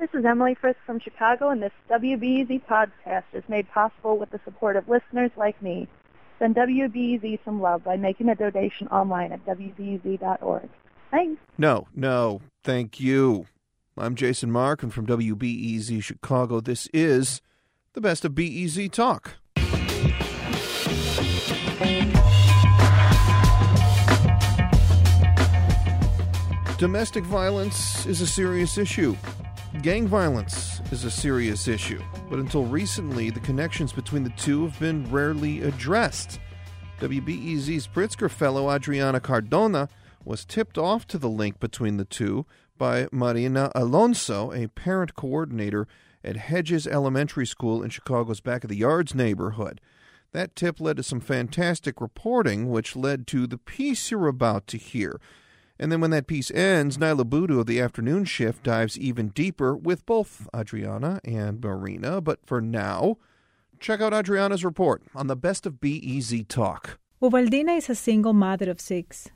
This is Emily Frisk from Chicago, and this WBEZ podcast is made possible with the support of listeners like me. Send WBEZ some love by making a donation online at WBEZ.org. Thanks. No, no, thank you. I'm Jason Mark, and from WBEZ Chicago, this is the best of BEZ Talk. Domestic violence is a serious issue. Gang violence is a serious issue, but until recently, the connections between the two have been rarely addressed. WBEZ's Pritzker fellow Adriana Cardona was tipped off to the link between the two by Marina Alonso, a parent coordinator at Hedges Elementary School in Chicago's Back of the Yards neighborhood. That tip led to some fantastic reporting, which led to the piece you're about to hear. And then when that piece ends, Niala Boodhoo of the afternoon shift dives even deeper with both Adriana and Marina. But for now, check out Adriana's report on the best of BEZ Talk. Ubaldina is a single mother of six.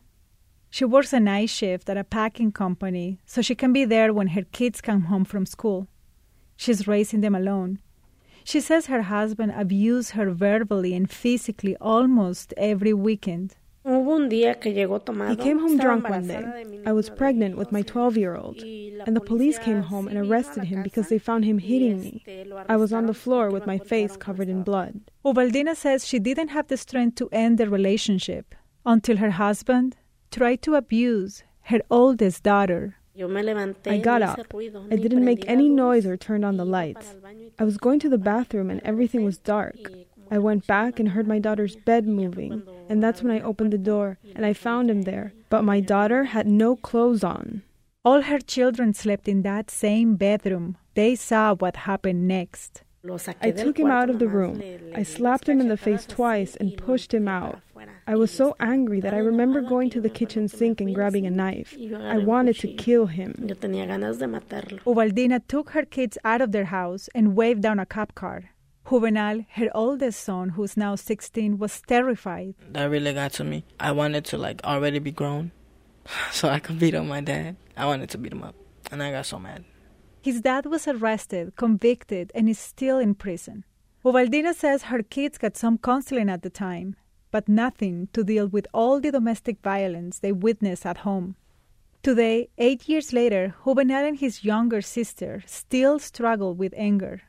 She works a night shift at a packing company so she can be there when her kids come home from school. She's raising them alone. She says her husband abused her verbally and physically almost every weekend. He came home drunk one day. I was pregnant with my 12 year old, and the police came home and arrested him because they found him hitting me. I was on the floor with my face covered in blood. Ubaldina says she didn't have the strength to end the relationship until her husband tried to abuse her oldest daughter. I got up. I didn't make any noise or turn on the lights. I was going to the bathroom and everything was dark. I went back and heard my daughter's bed moving, and that's when I opened the door and I found him there. But my daughter had no clothes on. All her children slept in that same bedroom. They saw what happened next. I took him out of the room. I slapped him in the face twice and pushed him out. I was so angry that I remember going to the kitchen sink and grabbing a knife. I wanted to kill him. Ubaldina took her kids out of their house and waved down a cop car. Juvenal, her oldest son, who's now 16, was terrified. That really got to me. I wanted to like already be grown so I could beat up my dad. I wanted to beat him up, and I got so mad. His dad was arrested, convicted, and is still in prison. Ubaldina says her kids got some counseling at the time, but nothing to deal with all the domestic violence they witnessed at home. Today, eight years later, Juvenal and his younger sister still struggle with anger.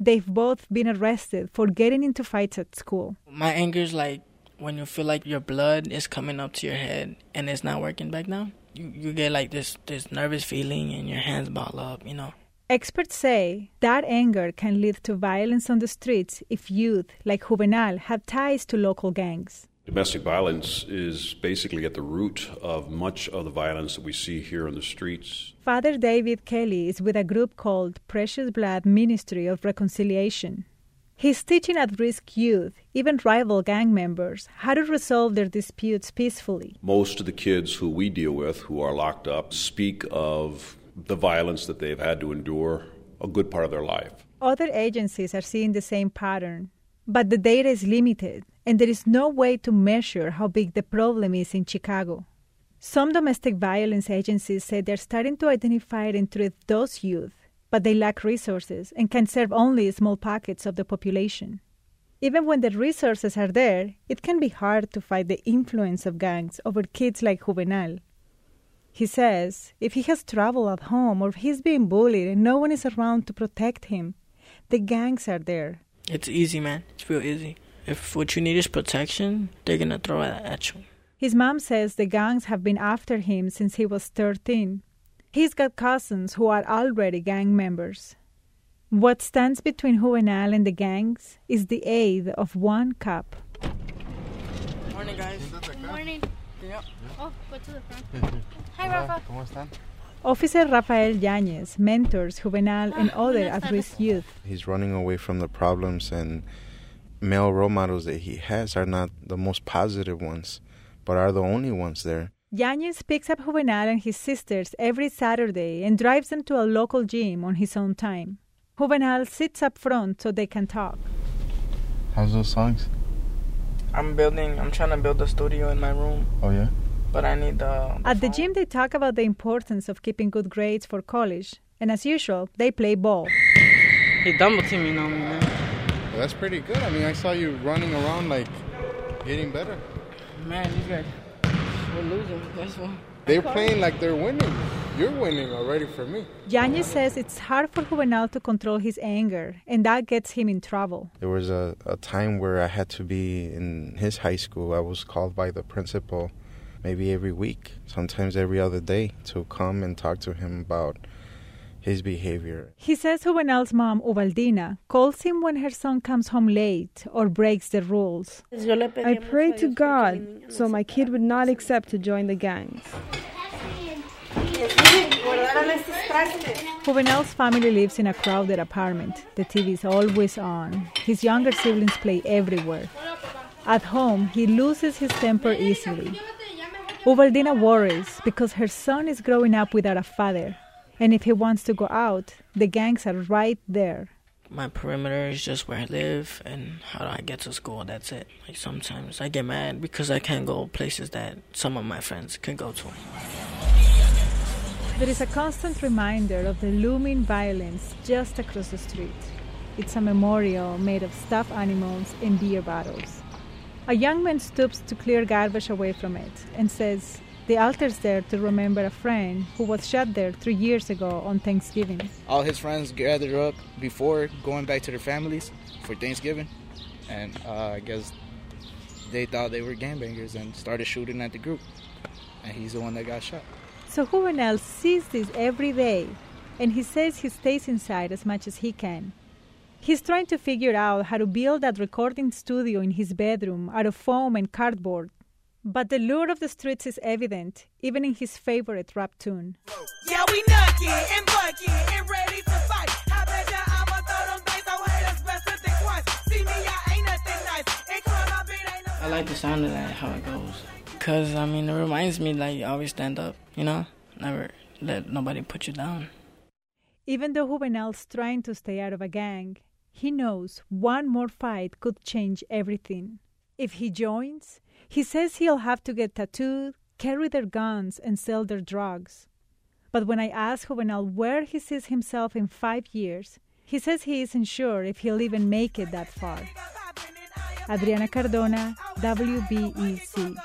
They've both been arrested for getting into fights at school. My anger is like when you feel like your blood is coming up to your head and it's not working back down. You you get like this this nervous feeling and your hands ball up, you know. Experts say that anger can lead to violence on the streets if youth like Juvenal have ties to local gangs. Domestic violence is basically at the root of much of the violence that we see here on the streets. Father David Kelly is with a group called Precious Blood Ministry of Reconciliation. He's teaching at risk youth, even rival gang members, how to resolve their disputes peacefully. Most of the kids who we deal with who are locked up speak of the violence that they've had to endure a good part of their life. Other agencies are seeing the same pattern, but the data is limited and there is no way to measure how big the problem is in Chicago. Some domestic violence agencies say they're starting to identify and treat those youth, but they lack resources and can serve only small pockets of the population. Even when the resources are there, it can be hard to fight the influence of gangs over kids like Juvenal. He says if he has trouble at home or if he's being bullied and no one is around to protect him, the gangs are there. It's easy, man. It's real easy. If what you need is protection, they're gonna throw it at you. His mom says the gangs have been after him since he was 13. He's got cousins who are already gang members. What stands between Juvenal and the gangs is the aid of one cop. Morning, guys. Morning. Yep. Oh, go to the front. Hi, Rafa. ¿Cómo están? Officer Rafael Yañez mentors Juvenal and ah, other at risk youth. He's running away from the problems, and male role models that he has are not the most positive ones, but are the only ones there. Yañez picks up Juvenal and his sisters every Saturday and drives them to a local gym on his own time. Juvenal sits up front so they can talk. How's those songs? I'm building. I'm trying to build a studio in my room, Oh, yeah? but I need the. At the phone. gym, they talk about the importance of keeping good grades for college, And as usual, they play ball. He double teaming on me, man. Well, that's pretty good. I mean, I saw you running around like getting better. Man, these guys, we're losing. That's why. They're playing like they're winning. You're winning already for me. Yañez says it's hard for Juvenal to control his anger, and that gets him in trouble. There was a, a time where I had to be in his high school. I was called by the principal maybe every week, sometimes every other day, to come and talk to him about his behavior. He says Juvenal's mom, Ubaldina, calls him when her son comes home late or breaks the rules. I pray to God so my kid would not accept to join the gangs. Juvenal's family lives in a crowded apartment. The TV is always on. His younger siblings play everywhere. At home, he loses his temper easily. Ubaldina worries because her son is growing up without a father and if he wants to go out, the gangs are right there. My perimeter is just where I live and how do I get to school. That's it. Like sometimes I get mad because I can't go places that some of my friends can go to. There is a constant reminder of the looming violence just across the street. It's a memorial made of stuffed animals and beer bottles. A young man stoops to clear garbage away from it and says, the altar's there to remember a friend who was shot there three years ago on Thanksgiving. All his friends gathered up before going back to their families for Thanksgiving, and uh, I guess they thought they were gangbangers and started shooting at the group, and he's the one that got shot. So Juvenal sees this every day, and he says he stays inside as much as he can. He's trying to figure out how to build that recording studio in his bedroom out of foam and cardboard but the lure of the streets is evident, even in his favorite rap tune. Yeah, we nucky and bucky and ready to fight. How bet ya I'ma throw them bass, so haters best think twice. See me, I ain't nothing nice. And come beat ain't no I like the sound of that, how it goes. Cause, I mean, it reminds me like you always stand up, you know? Never let nobody put you down. Even though Juvenal's trying to stay out of a gang, he knows one more fight could change everything. If he joins, he says he'll have to get tattooed, carry their guns, and sell their drugs. But when I ask Juvenal where he sees himself in five years, he says he isn't sure if he'll even make it that far. Adriana Cardona, WBEZ.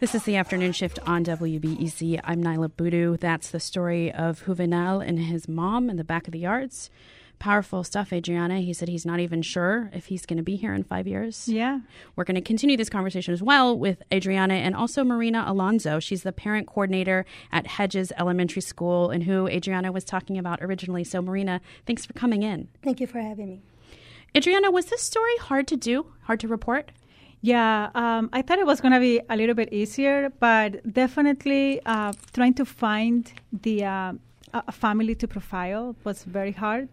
This is the afternoon shift on WBEZ. I'm Niala Boodhoo. That's the story of Juvenal and his mom in the back of the yards. Powerful stuff, Adriana. He said he's not even sure if he's going to be here in five years. Yeah. We're going to continue this conversation as well with Adriana and also Marina Alonso. She's the parent coordinator at Hedges Elementary School and who Adriana was talking about originally. So, Marina, thanks for coming in. Thank you for having me. Adriana, was this story hard to do, hard to report? Yeah, um, I thought it was going to be a little bit easier, but definitely uh, trying to find the uh, a family to profile was very hard.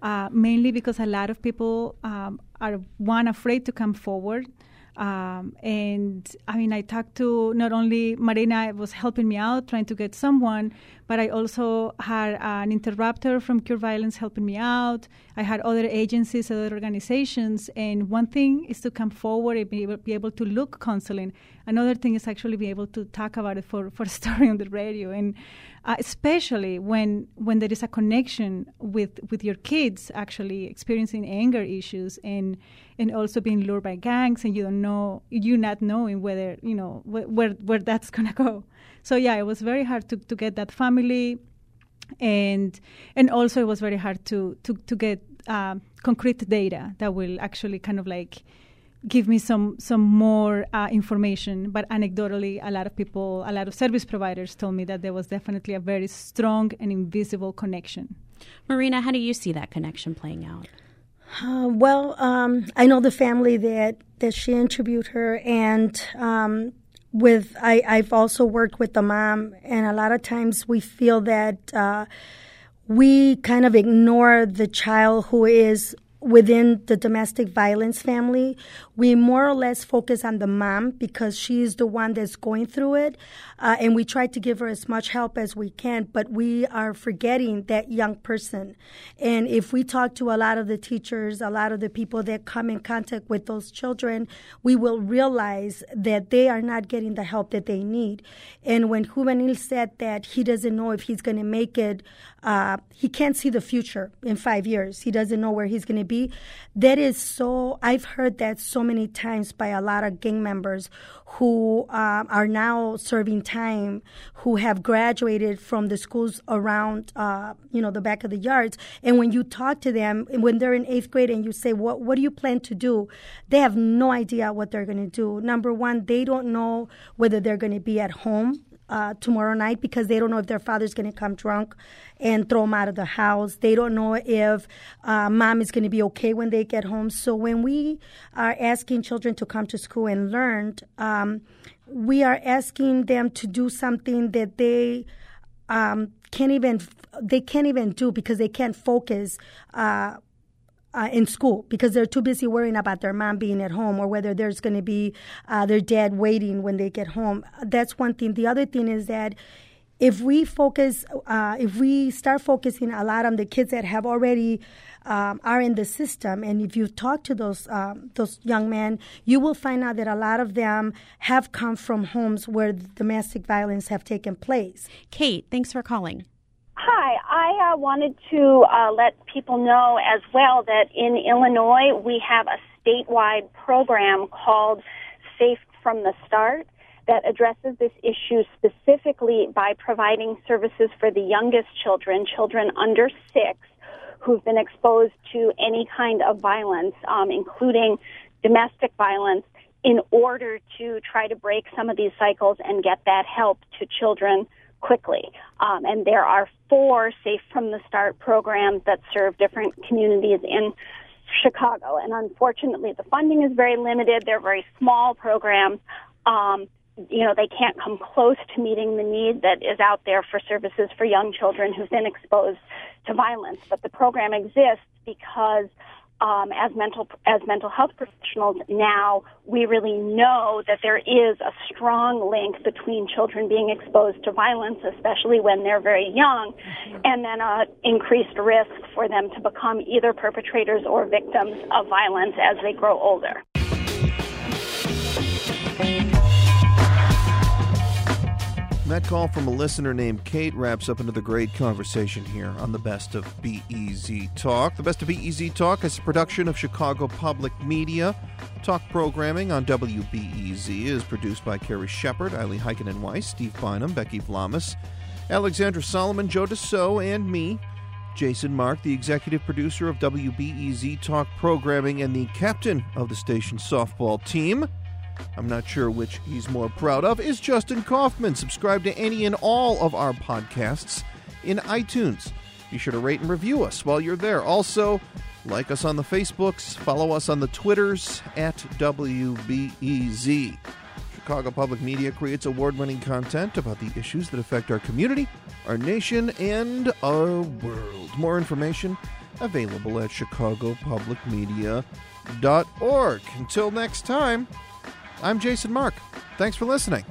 Uh, mainly because a lot of people um, are one afraid to come forward um, and I mean, I talked to not only Marina was helping me out, trying to get someone, but I also had an interrupter from Cure Violence helping me out. I had other agencies, other organizations. And one thing is to come forward and be able, be able to look counseling. Another thing is actually be able to talk about it for, for a story on the radio. And uh, especially when when there is a connection with, with your kids actually experiencing anger issues and and also being lured by gangs and you don't know you not knowing whether you know wh- where where that's gonna go. So yeah it was very hard to, to get that family and and also it was very hard to to, to get uh, concrete data that will actually kind of like give me some some more uh, information. But anecdotally a lot of people a lot of service providers told me that there was definitely a very strong and invisible connection. Marina how do you see that connection playing out uh, well, um, I know the family that, that she interviewed her, and um, with I, I've also worked with the mom, and a lot of times we feel that uh, we kind of ignore the child who is within the domestic violence family, we more or less focus on the mom because she is the one that's going through it. Uh, and we try to give her as much help as we can, but we are forgetting that young person. And if we talk to a lot of the teachers, a lot of the people that come in contact with those children, we will realize that they are not getting the help that they need. And when Juvenal said that he doesn't know if he's going to make it, uh, he can't see the future in five years. He doesn't know where he's going to be. That is so, I've heard that so many times by a lot of gang members who uh, are now serving time, who have graduated from the schools around, uh, you know, the back of the yards. And when you talk to them, when they're in eighth grade and you say, what, what do you plan to do? They have no idea what they're going to do. Number one, they don't know whether they're going to be at home uh, tomorrow night because they don't know if their father's going to come drunk and throw them out of the house. They don't know if uh, mom is going to be okay when they get home. So when we are asking children to come to school and learn, um, we are asking them to do something that they um, can't even they can't even do because they can't focus. Uh, uh, in school because they're too busy worrying about their mom being at home or whether there's going to be uh, their dad waiting when they get home. That's one thing. The other thing is that if we focus, uh, if we start focusing a lot on the kids that have already um, are in the system, and if you talk to those um, those young men, you will find out that a lot of them have come from homes where domestic violence have taken place. Kate, thanks for calling. Hi, I uh, wanted to uh, let people know as well that in Illinois we have a statewide program called Safe from the Start that addresses this issue specifically by providing services for the youngest children, children under six, who've been exposed to any kind of violence, um, including domestic violence, in order to try to break some of these cycles and get that help to children quickly. Um, and there are four Safe from the Start programs that serve different communities in Chicago. And unfortunately, the funding is very limited. They're very small programs. Um, you know, they can't come close to meeting the need that is out there for services for young children who've been exposed to violence. But the program exists because um, as mental as mental health professionals now we really know that there is a strong link between children being exposed to violence, especially when they're very young, and then a increased risk for them to become either perpetrators or victims of violence as they grow older. That call from a listener named Kate wraps up another great conversation here on the Best of BEZ Talk. The Best of BEZ Talk is a production of Chicago Public Media. Talk programming on WBEZ is produced by Carrie Shepard, Eileen Heikkinen Weiss, Steve Bynum, Becky Vlamis, Alexandra Solomon, Joe DeSo, and me, Jason Mark, the executive producer of WBEZ Talk programming and the captain of the station's softball team. I'm not sure which he's more proud of, is Justin Kaufmann. Subscribe to any and all of our podcasts in iTunes. Be sure to rate and review us while you're there. Also, like us on the Facebooks, follow us on the Twitters at WBEZ. Chicago Public Media creates award winning content about the issues that affect our community, our nation, and our world. More information available at chicagopublicmedia.org. Until next time, I'm Jason Mark. Thanks for listening.